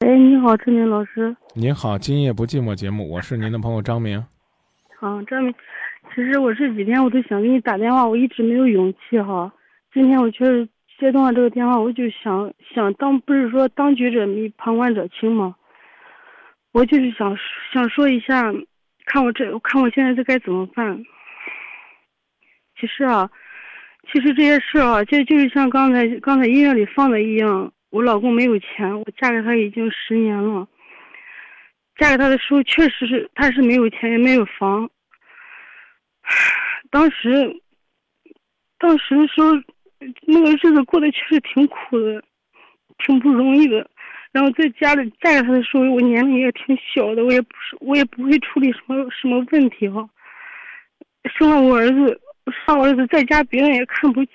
哎，你好，陈明老师。您好，今夜不寂寞节目，我是您的朋友张明。好，张明，其实我这几天我都想给你打电话，我一直没有勇气哈。今天我确实接通了这个电话，我就想想当不是说当局者迷，旁观者清吗？我就是想想说一下，看我这看我现在这该怎么办。其实啊，其实这些事啊，就就是像刚才刚才音乐里放的一样，我老公没有钱，我嫁给他已经十年了。嫁给他的时候，确实是他是没有钱也没有房。当时，当时的时候，那个日子过得确实挺苦的，挺不容易的。然后在家里嫁给他的时候，我年龄也挺小的，我也不是我也不会处理什么什么问题哈。生了我儿子，生我儿子在家别人也看不起，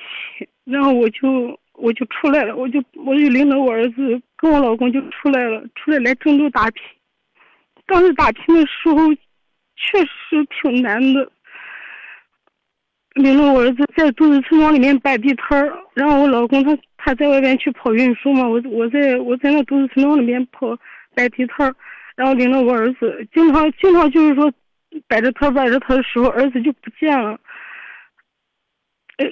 然后我就我就出来了，我就我就领着我儿子跟我老公就出来了，出来来郑州打拼。当时打拼的时候，确实挺难的。领着我儿子在都市村庄里面摆地摊儿，然后我老公他他在外边去跑运输嘛，我我在我在那都市村庄里面跑摆地摊儿，然后领着我儿子，经常经常就是说摆着摊摆着摊的时候，儿子就不见了。呃，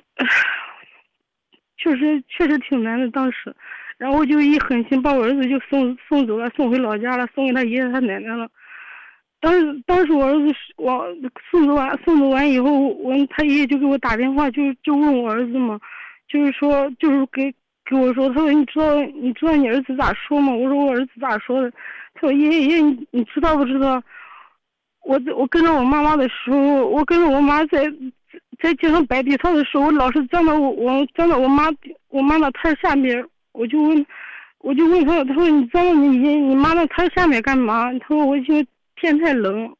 确实确实挺难的当时。然后我就一狠心把我儿子就送送走了，送回老家了，送给他爷爷他奶奶了。当时当时我儿子我送走完送走完以后，我他爷爷就给我打电话，就就问我儿子嘛，就是说就是给给我说，他说你知道你知道你儿子咋说吗？我说我儿子咋说的？他说爷爷爷爷你你知道不知道？我我跟着我妈妈的时候，我跟着我妈在在街上摆地摊的时候，我老是站到我我站到我妈我妈的摊下面。我就问，我就问他，他说你站到你你妈的摊下面干嘛？他说我因为天太冷。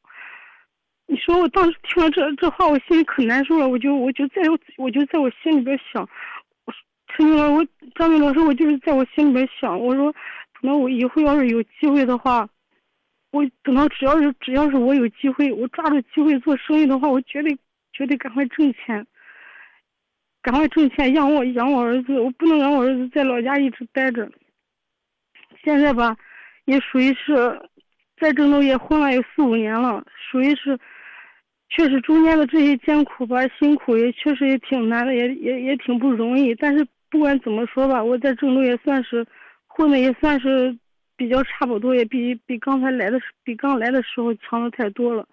你说我当时听了这这话，我心里可难受了。我就我就在我就在我心里边想，我陈明老我张明老师，我就是在我心里边想，我说等到我以后要是有机会的话，我等到只要是只要是我有机会，我抓住机会做生意的话，我绝对就得赶快挣钱。赶快挣钱养我养我儿子，我不能让我儿子在老家一直待着。现在吧，也属于是，在郑州也混了有四五年了，属于是，确实中间的这些艰苦吧，辛苦也确实也挺难的，也也也挺不容易。但是不管怎么说吧，我在郑州也算是混的也算是比较差不多，也比比刚才来的比刚来的时候强的太多了。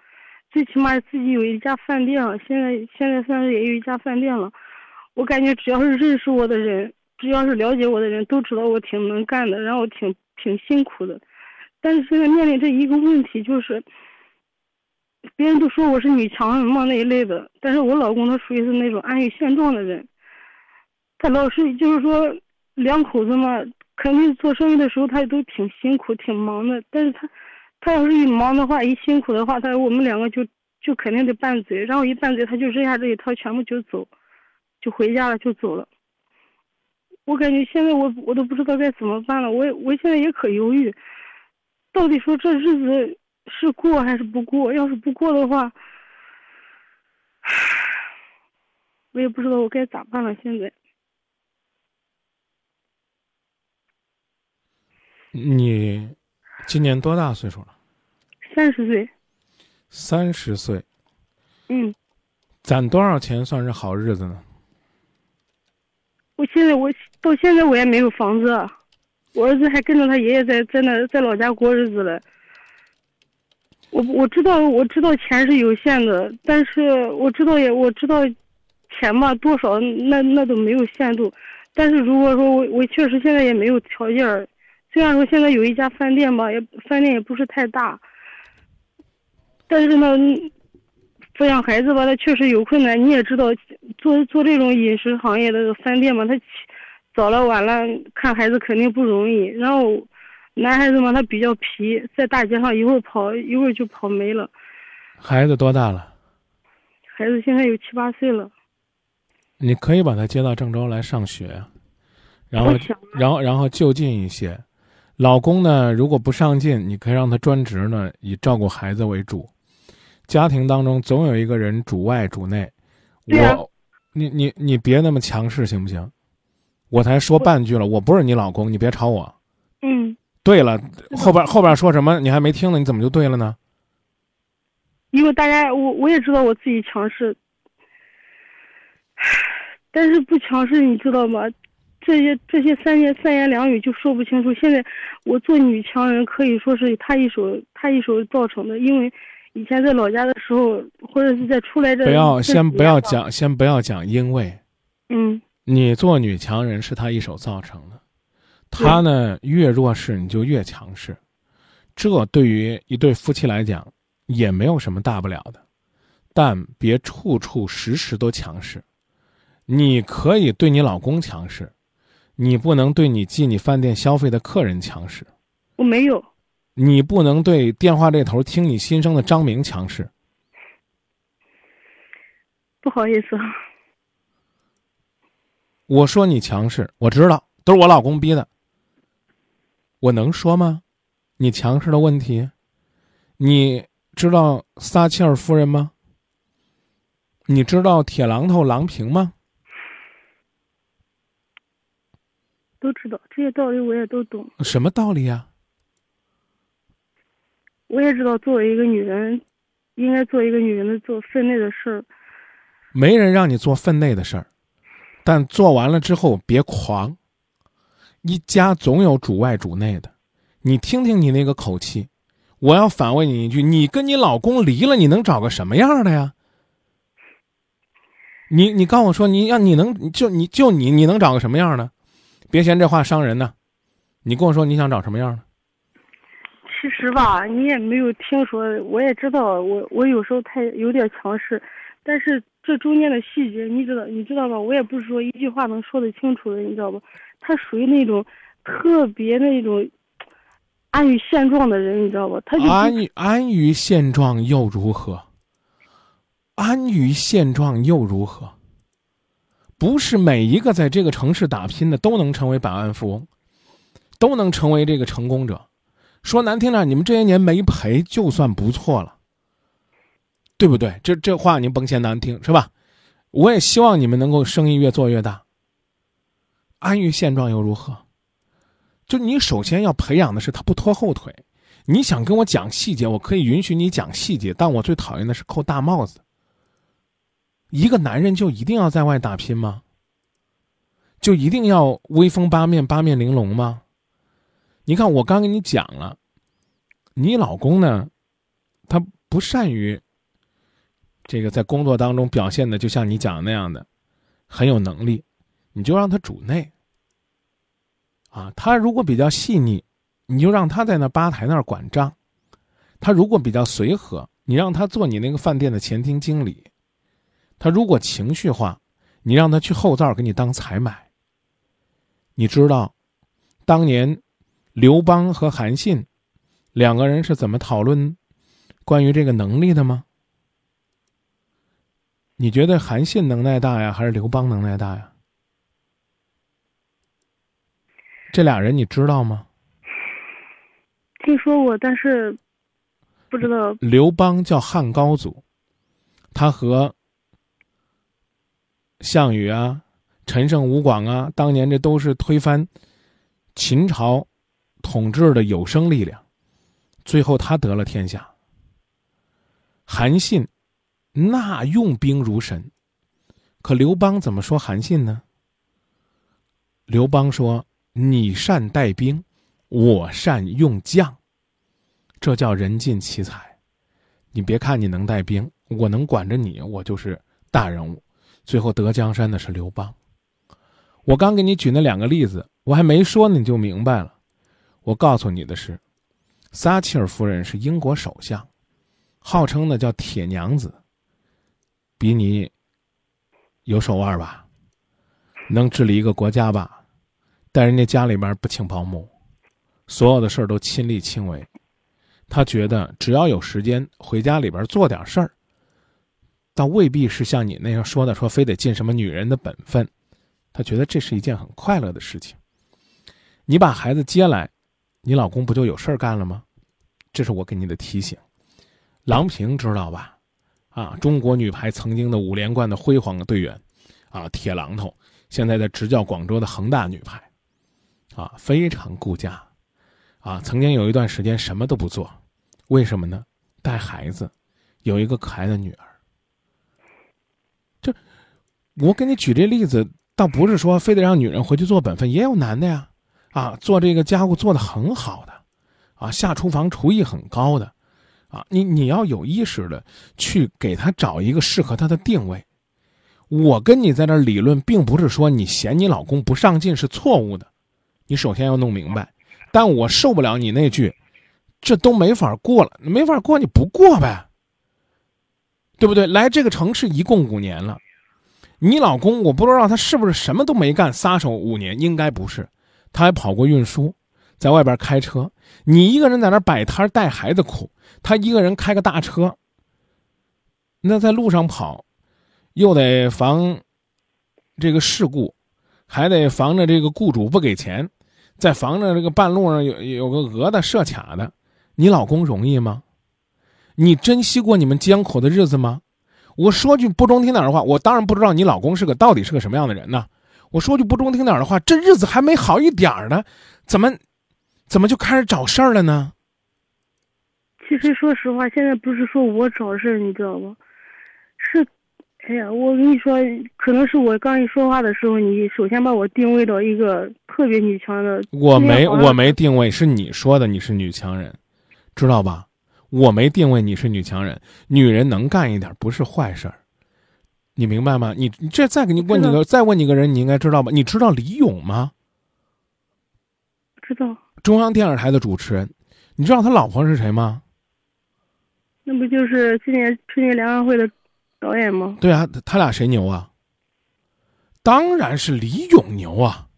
最起码自己有一家饭店了，现在现在算是也有一家饭店了。我感觉只要是认识我的人，只要是了解我的人，都知道我挺能干的，然后挺挺辛苦的。但是现在面临这一个问题，就是别人都说我是女强人嘛那一类的，但是我老公他属于是那种安于现状的人。他老是就是说两口子嘛，肯定做生意的时候他都挺辛苦、挺忙的。但是他他要是一忙的话，一辛苦的话，他我们两个就就肯定得拌嘴，然后一拌嘴，他就扔下这一套，全部就走。就回家了，就走了。我感觉现在我我都不知道该怎么办了。我也我现在也可犹豫，到底说这日子是过还是不过？要是不过的话，我也不知道我该咋办了。现在，你今年多大岁数了？三十岁。三十岁。嗯。攒多少钱算是好日子呢？我现在我到现在我也没有房子，我儿子还跟着他爷爷在在那在老家过日子了。我我知道我知道钱是有限的，但是我知道也我知道，钱嘛多少那那都没有限度。但是如果说我我确实现在也没有条件虽然说现在有一家饭店吧，也饭店也不是太大，但是呢。抚养孩子吧，他确实有困难。你也知道，做做这种饮食行业的饭店嘛，他早了晚了看孩子肯定不容易。然后，男孩子嘛，他比较皮，在大街上一会儿跑一会儿就跑没了。孩子多大了？孩子现在有七八岁了。你可以把他接到郑州来上学，然后然后然后就近一些。老公呢，如果不上进，你可以让他专职呢，以照顾孩子为主。家庭当中总有一个人主外主内，我，你你你别那么强势行不行？我才说半句了，我不是你老公，你别吵我。嗯。对了，后边后边说什么你还没听呢？你怎么就对了呢？因为大家，我我也知道我自己强势，但是不强势，你知道吗？这些这些三言三言两语就说不清楚。现在我做女强人，可以说是他一手他一手造成的。因为以前在老家的时候，或者是在出来这不要先不要讲，先不要讲，因为嗯，你做女强人是他一手造成的。他呢越弱势你就越强势，这对于一对夫妻来讲也没有什么大不了的，但别处处时时都强势。你可以对你老公强势，你不能对你进你饭店消费的客人强势。我没有。你不能对电话这头听你心声的张明强势。不好意思。我说你强势，我知道都是我老公逼的。我能说吗？你强势的问题，你知道撒切尔夫人吗？你知道铁榔头郎平吗？都知道这些道理，我也都懂。什么道理呀？我也知道，作为一个女人，应该做一个女人的做分内的事儿。没人让你做分内的事儿，但做完了之后别狂。一家总有主外主内的，你听听你那个口气，我要反问你一句：你跟你老公离了，你能找个什么样的呀？你你告诉我说，你要你能就你就你你能找个什么样的？别嫌这话伤人呢，你跟我说你想找什么样的？其实吧，你也没有听说，我也知道，我我有时候太有点强势，但是这中间的细节，你知道你知道吧？我也不是说一句话能说得清楚的，你知道不？他属于那种特别那种安于现状的人，你知道吧？他就安于安于现状又如何？安于现状又如何？不是每一个在这个城市打拼的都能成为百万富翁，都能成为这个成功者。说难听点，你们这些年没赔就算不错了，对不对？这这话您甭嫌难听，是吧？我也希望你们能够生意越做越大。安于现状又如何？就你首先要培养的是他不拖后腿。你想跟我讲细节，我可以允许你讲细节，但我最讨厌的是扣大帽子。一个男人就一定要在外打拼吗？就一定要威风八面、八面玲珑吗？你看，我刚跟你讲了，你老公呢，他不善于这个在工作当中表现的，就像你讲的那样的，很有能力。你就让他主内，啊，他如果比较细腻，你就让他在那吧台那儿管账；他如果比较随和，你让他做你那个饭店的前厅经理；他如果情绪化，你让他去后灶给你当采买。你知道，当年刘邦和韩信两个人是怎么讨论关于这个能力的吗？你觉得韩信能耐大呀，还是刘邦能耐大呀？这俩人你知道吗？听说过，但是不知道。刘邦叫汉高祖，他和项羽啊、陈胜吴广啊，当年这都是推翻秦朝统治的有生力量，最后他得了天下。韩信那用兵如神，可刘邦怎么说韩信呢？刘邦说。你善带兵，我善用将，这叫人尽其才。你别看你能带兵，我能管着你，我就是大人物。最后得江山的是刘邦。我刚给你举那两个例子，我还没说呢，你就明白了。我告诉你的是，撒切尔夫人是英国首相，号称呢叫铁娘子，比你有手腕吧，能治理一个国家吧。但人家家里边不请保姆，所有的事儿都亲力亲为。他觉得只要有时间回家里边做点事儿，倒未必是像你那样说的，说非得尽什么女人的本分。他觉得这是一件很快乐的事情。你把孩子接来，你老公不就有事儿干了吗？这是我给你的提醒。郎平知道吧？啊，中国女排曾经的五连冠的辉煌的队员，啊，铁榔头，现在在执教广州的恒大女排。啊，非常顾家，啊，曾经有一段时间什么都不做，为什么呢？带孩子，有一个可爱的女儿。这，我给你举这例子，倒不是说非得让女人回去做本分，也有男的呀，啊，做这个家务做得很好的，啊，下厨房厨艺很高的，啊，你你要有意识的去给他找一个适合他的定位。我跟你在这理论，并不是说你嫌你老公不上进是错误的，你首先要弄明白。但我受不了你那句，这都没法过了，没法过你不过呗，对不对？来这个城市一共五年了，你老公我不知道他是不是什么都没干撒手五年，应该不是，他还跑过运输，在外边开车，你一个人在那摆摊带孩子苦，他一个人开个大车，那在路上跑。又得防这个事故，还得防着这个雇主不给钱，再防着这个半路上有有个讹的设卡的，你老公容易吗？你珍惜过你们艰苦的日子吗？我说句不中听点的话，我当然不知道你老公是个到底是个什么样的人呢。我说句不中听点的话，这日子还没好一点儿呢，怎么怎么就开始找事儿了呢？其实说实话，现在不是说我找事儿，你知道吗？是。哎呀，我跟你说，可能是我刚一说话的时候，你首先把我定位到一个特别女强的。我没，我没定位，是你说的，你是女强人，知道吧？我没定位你是女强人，女人能干一点不是坏事儿，你明白吗？你你这再给你问你个，再问你个人，你应该知道吧？你知道李咏吗？知道。中央电视台的主持人，你知道他老婆是谁吗？那不就是今年春节联欢会的？导演吗？对啊，他俩谁牛啊？当然是李咏牛啊！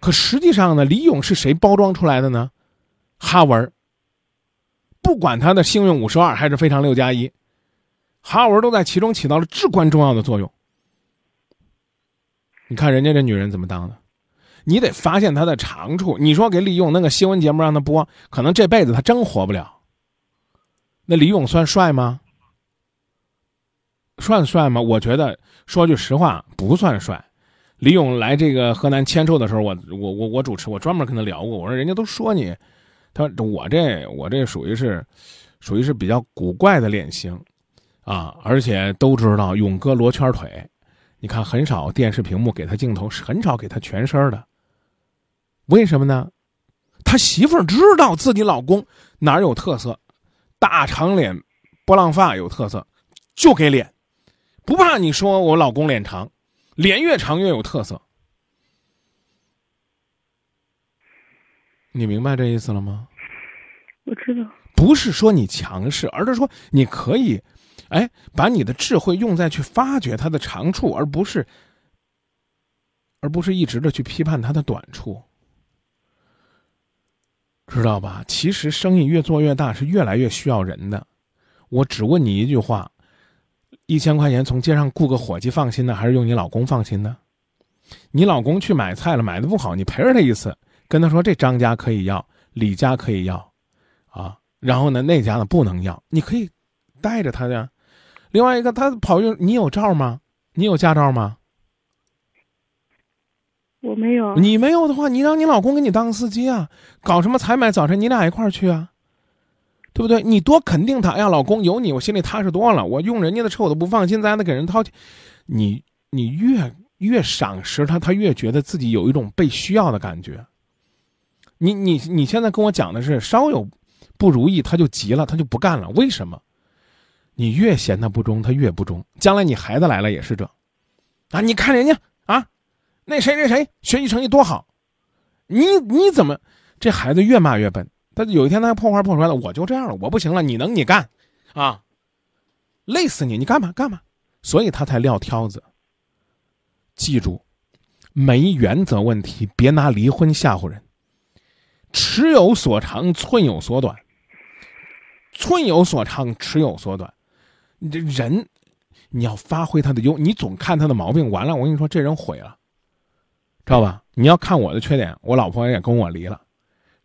可实际上呢，李咏是谁包装出来的呢？哈文。不管他的幸运五十二还是非常六加一，哈文都在其中起到了至关重要的作用。你看人家这女人怎么当的？你得发现她的长处。你说给李咏弄个新闻节目让他播，可能这辈子他真活不了。那李咏算帅吗？算帅吗？我觉得说句实话，不算帅。李咏来这个河南签售的时候，我我我我主持，我专门跟他聊过。我说人家都说你，他我这我这属于是，属于是比较古怪的脸型，啊，而且都知道勇哥罗圈腿，你看很少电视屏幕给他镜头，很少给他全身的。为什么呢？他媳妇儿知道自己老公哪有特色，大长脸，波浪发有特色，就给脸。不怕你说我老公脸长，脸越长越有特色。你明白这意思了吗？我知道。不是说你强势，而是说你可以，哎，把你的智慧用在去发掘他的长处，而不是，而不是一直的去批判他的短处，知道吧？其实生意越做越大，是越来越需要人的。我只问你一句话。一千块钱从街上雇个伙计放心呢，还是用你老公放心呢？你老公去买菜了，买的不好，你陪着他一次，跟他说这张家可以要，李家可以要，啊，然后呢那家呢不能要，你可以带着他呀。另外一个，他跑运，你有照吗？你有驾照吗？我没有。你没有的话，你让你老公给你当司机啊，搞什么采买早晨，你俩一块儿去啊。对不对？你多肯定他，哎呀，老公有你，我心里踏实多了。我用人家的车我都不放心，咱还得给人掏钱。你你越越赏识他，他越觉得自己有一种被需要的感觉。你你你现在跟我讲的是稍有不如意他就急了，他就不干了。为什么？你越嫌他不忠，他越不忠。将来你孩子来了也是这，啊，你看人家啊，那谁谁谁学习成绩多好，你你怎么这孩子越骂越笨？他有一天他破罐破摔了，我就这样了，我不行了，你能你干，啊，累死你，你干嘛干嘛，所以他才撂挑子。记住，没原则问题，别拿离婚吓唬人。尺有所长，寸有所短。寸有所长，尺有所短。你这人，你要发挥他的优，你总看他的毛病，完了，我跟你说，这人毁了，知道吧？你要看我的缺点，我老婆也跟我离了。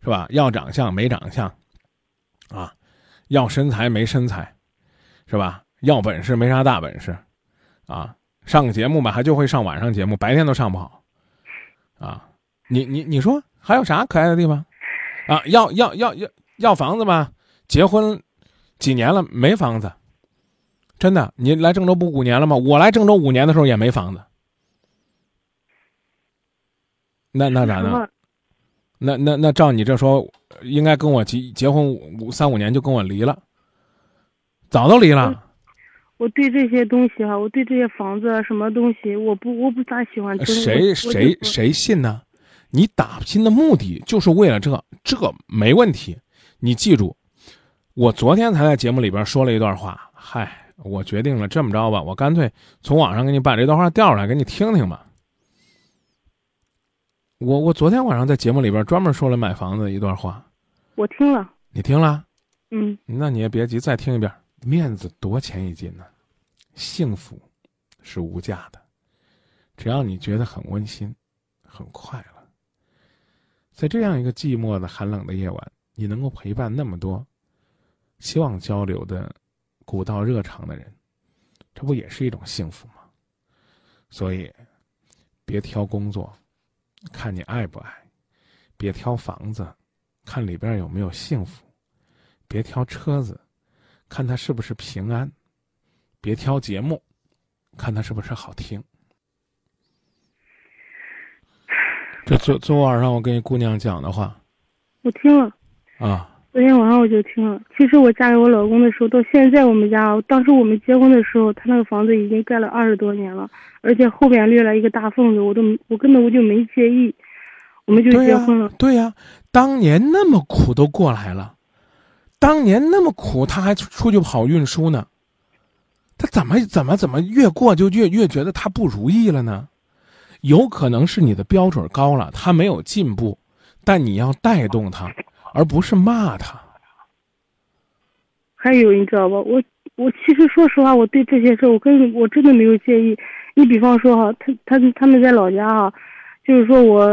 是吧？要长相没长相，啊，要身材没身材，是吧？要本事没啥大本事，啊，上个节目吧，还就会上晚上节目，白天都上不好，啊，你你你说还有啥可爱的地方？啊，要要要要要房子吗？结婚几年了没房子？真的，你来郑州不五年了吗？我来郑州五年的时候也没房子。那那咋的？那那那照你这说，应该跟我结结婚五三五年就跟我离了，早都离了。我对这些东西哈，我对这些房子啊，什么东西，我不我不咋喜欢。谁谁谁信呢？你打拼的目的就是为了这，这没问题。你记住，我昨天才在节目里边说了一段话。嗨，我决定了这么着吧，我干脆从网上给你把这段话调出来给你听听吧。我我昨天晚上在节目里边专门说了买房子一段话，我听了，你听了？嗯，那你也别急，再听一遍。面子多钱一斤呢？幸福是无价的，只要你觉得很温馨、很快乐，在这样一个寂寞的、寒冷的夜晚，你能够陪伴那么多希望交流的古道热肠的人，这不也是一种幸福吗？所以，别挑工作。看你爱不爱，别挑房子，看里边有没有幸福；别挑车子，看它是不是平安；别挑节目，看它是不是好听。这昨昨晚上我跟姑娘讲的话，我听了啊。昨天晚上我就听了。其实我嫁给我老公的时候，到现在我们家，当时我们结婚的时候，他那个房子已经盖了二十多年了，而且后边裂了一个大缝子，我都我根本我就没介意，我们就结婚了。对呀，当年那么苦都过来了，当年那么苦他还出去跑运输呢，他怎么怎么怎么越过就越越觉得他不如意了呢？有可能是你的标准高了，他没有进步，但你要带动他。而不是骂他。还有你知道吧？我我其实说实话，我对这些事我根本我真的没有介意。你比方说哈，他他他们在老家哈，就是说我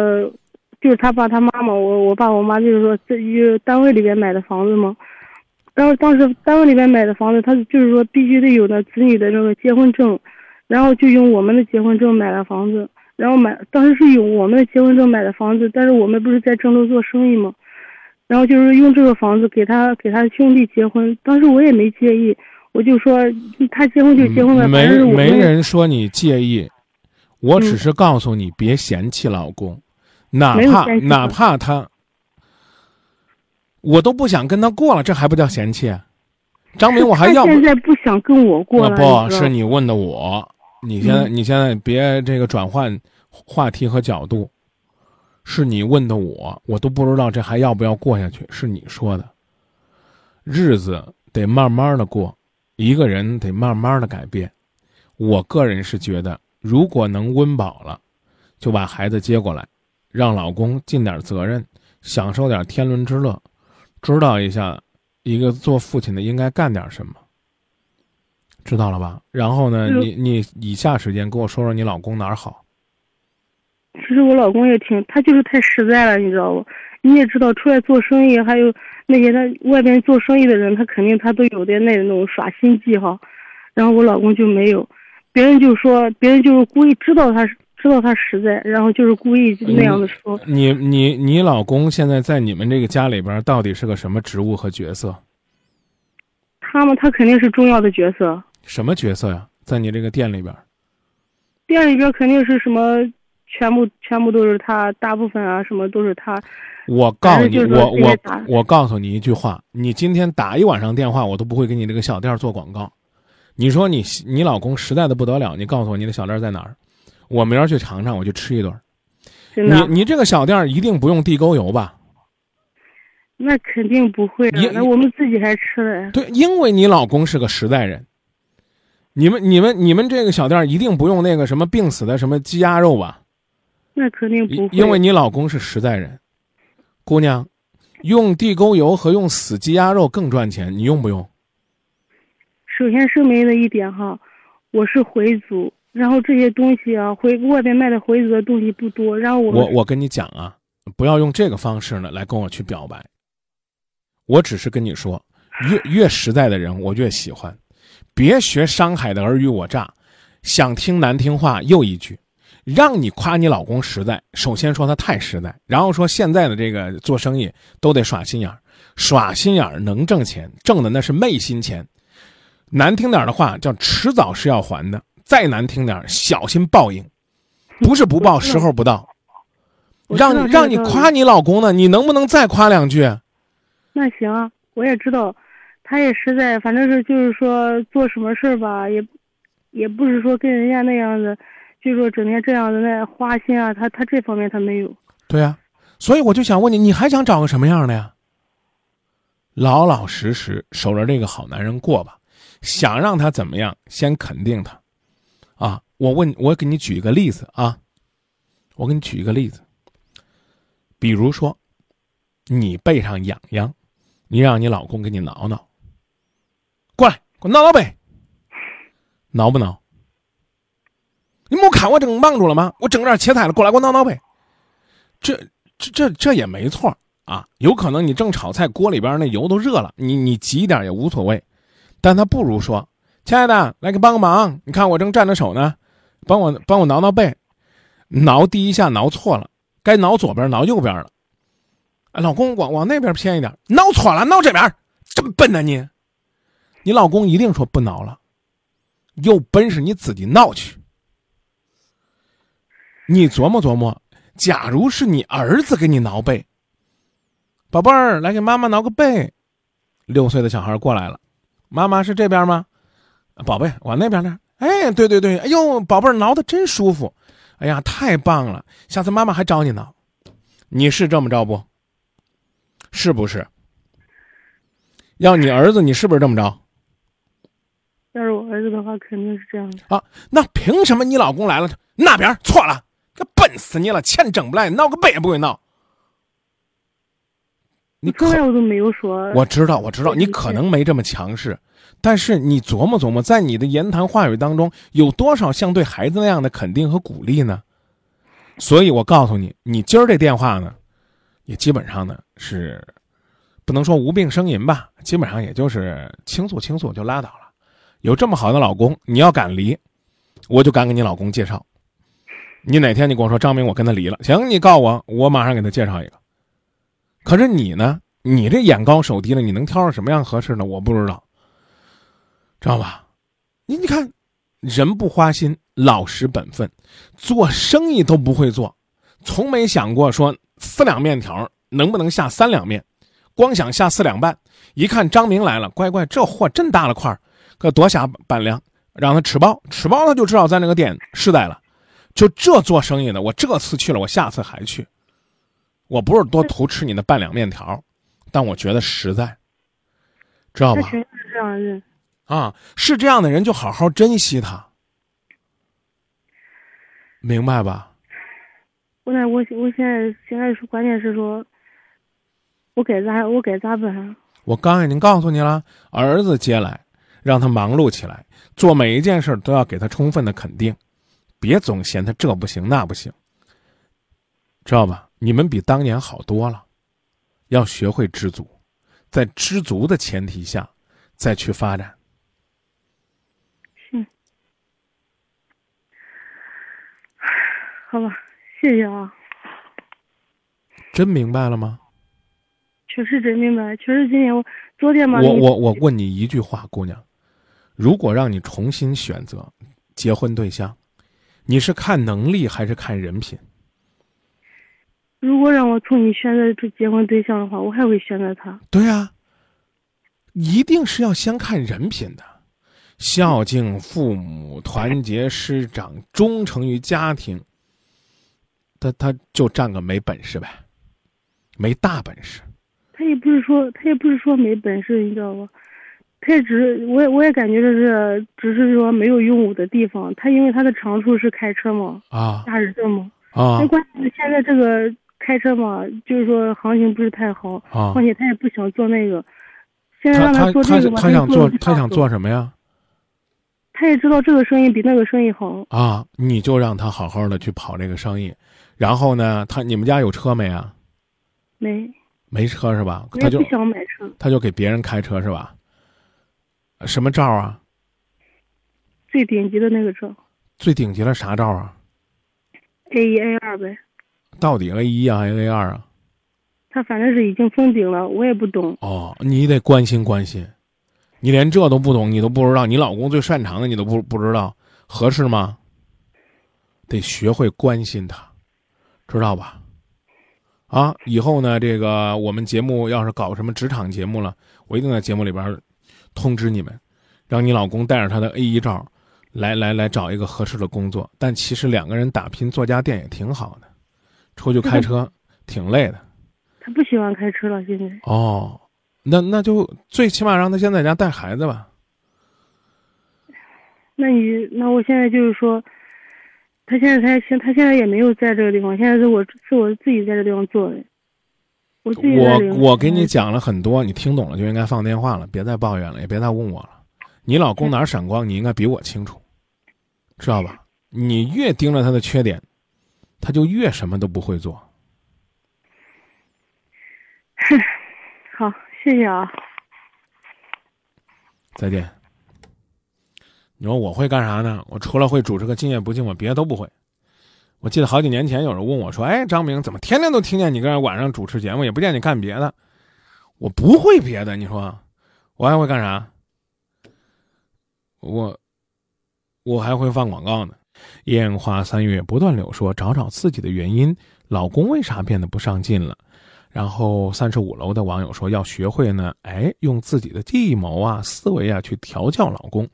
就是他爸他妈妈，我我爸我妈就是说在于单位里边买的房子嘛。然后当时单位里边买的房子，他就是说必须得有那子女的那个结婚证，然后就用我们的结婚证买了房子。然后买当时是用我们的结婚证买的房子，但是我们不是在郑州做生意嘛。然后就是用这个房子给他给他兄弟结婚，当时我也没介意，我就说他结婚就结婚了。没没人说你介意，我只是告诉你别嫌弃老公，哪怕哪怕他，我都不想跟他过了，这还不叫嫌弃？张明，我还要现在不想跟我过了。不是你问的我，你现在你现在别这个转换话题和角度。是你问的我，我都不知道这还要不要过下去。是你说的，日子得慢慢的过，一个人得慢慢的改变。我个人是觉得，如果能温饱了，就把孩子接过来，让老公尽点责任，享受点天伦之乐，知道一下一个做父亲的应该干点什么，知道了吧？然后呢，你你以下时间跟我说说你老公哪儿好。其实我老公也挺，他就是太实在了，你知道不？你也知道，出来做生意，还有那些他外边做生意的人，他肯定他都有点那种耍心计哈。然后我老公就没有，别人就说，别人就是故意知道他知道他实在，然后就是故意那样的说。你你你老公现在在你们这个家里边到底是个什么职务和角色？他嘛，他肯定是重要的角色。什么角色呀？在你这个店里边？店里边肯定是什么？全部全部都是他，大部分啊什么都是他。我告诉你，我我我告诉你一句话：你今天打一晚上电话，我都不会给你这个小店做广告。你说你你老公实在的不得了，你告诉我你的小店在哪儿，我明儿去尝尝，我去吃一顿。你你这个小店一定不用地沟油吧？那肯定不会，那我们自己还吃了。对，因为你老公是个实在人。你们你们你们这个小店一定不用那个什么病死的什么鸡鸭肉吧？那肯定不会，因为你老公是实在人，姑娘，用地沟油和用死鸡鸭肉更赚钱，你用不用？首先声明的一点哈，我是回族，然后这些东西啊，回外边卖的回族的东西不多，然后我我我跟你讲啊，不要用这个方式呢来跟我去表白，我只是跟你说，越越实在的人我越喜欢，别学商海的尔虞我诈，想听难听话又一句。让你夸你老公实在，首先说他太实在，然后说现在的这个做生意都得耍心眼儿，耍心眼儿能挣钱，挣的那是昧心钱。难听点的话叫迟早是要还的，再难听点小心报应，不是不报，时候不到。让让你夸你老公呢，你能不能再夸两句？那行，我也知道，他也实在，反正是就是说做什么事儿吧，也也不是说跟人家那样子。就说整天这样的那花心啊，他他这方面他没有。对呀，所以我就想问你，你还想找个什么样的呀？老老实实守着这个好男人过吧。想让他怎么样，先肯定他。啊，我问，我给你举一个例子啊。我给你举一个例子。比如说，你背上痒痒，你让你老公给你挠挠。给我挠挠背。挠不挠？你没看我正忙住了吗？我正这切菜了，过来给我挠挠呗。这这这这也没错啊。有可能你正炒菜，锅里边那油都热了，你你急一点也无所谓。但他不如说：“亲爱的，来给帮个忙。你看我正站着手呢，帮我帮我挠挠背。挠第一下挠错了，该挠左边挠右边了。哎，老公往往那边偏一点，挠错了，挠这边。这么笨呢你？你老公一定说不挠了。有本事你自己挠去。”你琢磨琢磨，假如是你儿子给你挠背，宝贝儿，来给妈妈挠个背。六岁的小孩过来了，妈妈是这边吗？宝贝，往那边呢。哎，对对对，哎呦，宝贝挠的真舒服，哎呀，太棒了！下次妈妈还找你挠。你是这么着不？是不是？要你儿子，你是不是这么着？要是我儿子的话，肯定是这样的。啊，那凭什么你老公来了，那边错了？这笨死你了！钱挣不来，闹个背也不会闹。你从来我都没有说。我知道，我知道，你可能没这么强势，但是你琢磨琢磨，在你的言谈话语当中，有多少像对孩子那样的肯定和鼓励呢？所以我告诉你，你今儿这电话呢，也基本上呢是，不能说无病呻吟吧，基本上也就是倾诉倾诉就拉倒了。有这么好的老公，你要敢离，我就敢给你老公介绍。你哪天你跟我说张明，我跟他离了，行，你告我，我马上给他介绍一个。可是你呢？你这眼高手低的，你能挑上什么样合适的？我不知道，知道吧？你你看，人不花心，老实本分，做生意都不会做，从没想过说四两面条能不能下三两面，光想下四两半。一看张明来了，乖乖，这货真大了块可多下半两，让他吃饱，吃饱了就知道咱这个店实在了。就这做生意的，我这次去了，我下次还去。我不是多图吃你那半两面条，但我觉得实在，知道吧？是这样的人啊，是这样的人，就好好珍惜他，明白吧？我那我我现在现在是关键是说，我该咋我该咋办？我刚已经告诉你了，儿子接来，让他忙碌起来，做每一件事都要给他充分的肯定。别总嫌他这不行那不行，知道吧？你们比当年好多了，要学会知足，在知足的前提下再去发展。行，好吧，谢谢啊。真明白了吗？确实真明白，确实今天我昨天嘛。我我我问你一句话，姑娘，如果让你重新选择结婚对象？你是看能力还是看人品？如果让我重新选择结婚对象的话，我还会选择他。对呀，一定是要先看人品的，孝敬父母、团结师长、忠诚于家庭。他他就占个没本事呗，没大本事。他也不是说他也不是说没本事，你知道吧？他也只，我也我也感觉这是，只是说没有用武的地方。他因为他的长处是开车嘛，啊，驾驶证嘛，啊。那关键现在这个开车嘛，就是说行情不是太好，啊。况且他也不想做那个。现在让他做这个吧，他想做，他想做什么呀？他也知道这个生意比那个生意好。啊，你就让他好好的去跑这个生意，然后呢，他你们家有车没啊？没。没车是吧？他就不想买车。他就给别人开车是吧？什么照啊？最顶级的那个照。最顶级的啥照啊？A 一 A 二呗。到底 A 一啊，A A 二啊？他反正是已经封顶了，我也不懂。哦，你得关心关心，你连这都不懂，你都不知道，你老公最擅长的你都不不知道，合适吗？得学会关心他，知道吧？啊，以后呢，这个我们节目要是搞什么职场节目了，我一定在节目里边通知你们，让你老公带着他的 A 一照，来来来找一个合适的工作。但其实两个人打拼做家电也挺好的，出去开车挺累的。他不喜欢开车了，现在。哦，那那就最起码让他先在家带孩子吧。那你那我现在就是说，他现在他现他现在也没有在这个地方，现在是我是我自己在这地方做的。我我我给你讲了很多，你听懂了就应该放电话了，别再抱怨了，也别再问我了。你老公哪儿闪光，你应该比我清楚，知道吧？你越盯着他的缺点，他就越什么都不会做。好，谢谢啊，再见。你说我会干啥呢？我除了会主持个《今夜不寂寞》，别的都不会。我记得好几年前有人问我说：“哎，张明，怎么天天都听见你搁晚上主持节目，也不见你干别的？”我不会别的，你说我还会干啥？我我还会放广告呢。烟花三月不断柳说：“找找自己的原因，老公为啥变得不上进了？”然后三十五楼的网友说要学会呢，哎，用自己的计谋啊、思维啊去调教老公。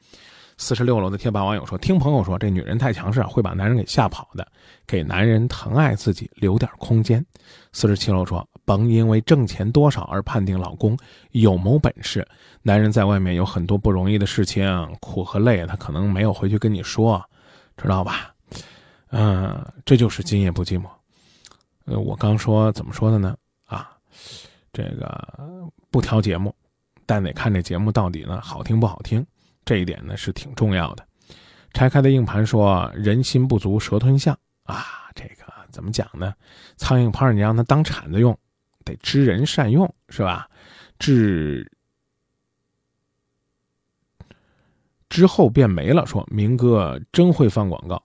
四十六楼的贴吧网友说，听朋友说这女人太强势，会把男人给吓跑的，给男人疼爱自己留点空间。四十七楼说，甭因为挣钱多少而判定老公有谋本事，男人在外面有很多不容易的事情，苦和累他可能没有回去跟你说，知道吧？嗯，这就是今夜不寂寞。呃，我刚说怎么说的呢？啊，这个不挑节目，但得看这节目到底呢好听不好听，这一点呢是挺重要的。拆开的硬盘说：“人心不足蛇吞象啊，这个怎么讲呢？苍蝇拍你让它当铲子用，得知人善用，是吧？治之后变没了。说明哥真会放广告，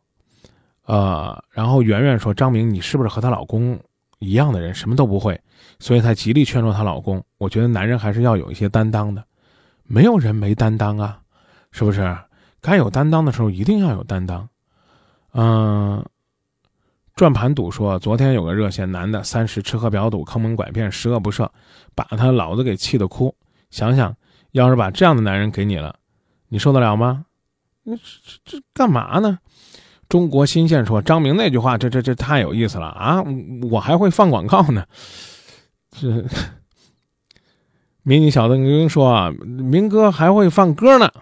呃，然后圆圆说：张明，你是不是和她老公？”一样的人什么都不会，所以她极力劝说她老公。我觉得男人还是要有一些担当的，没有人没担当啊，是不是？该有担当的时候一定要有担当。嗯，转盘赌说，昨天有个热线男的，三十吃喝嫖赌坑蒙拐骗十恶不赦，把他老子给气得哭。想想，要是把这样的男人给你了，你受得了吗？那这这干嘛呢？中国新线说张明那句话，这这这太有意思了啊！我还会放广告呢。这迷你小灯鹰说啊，明哥还会放歌呢。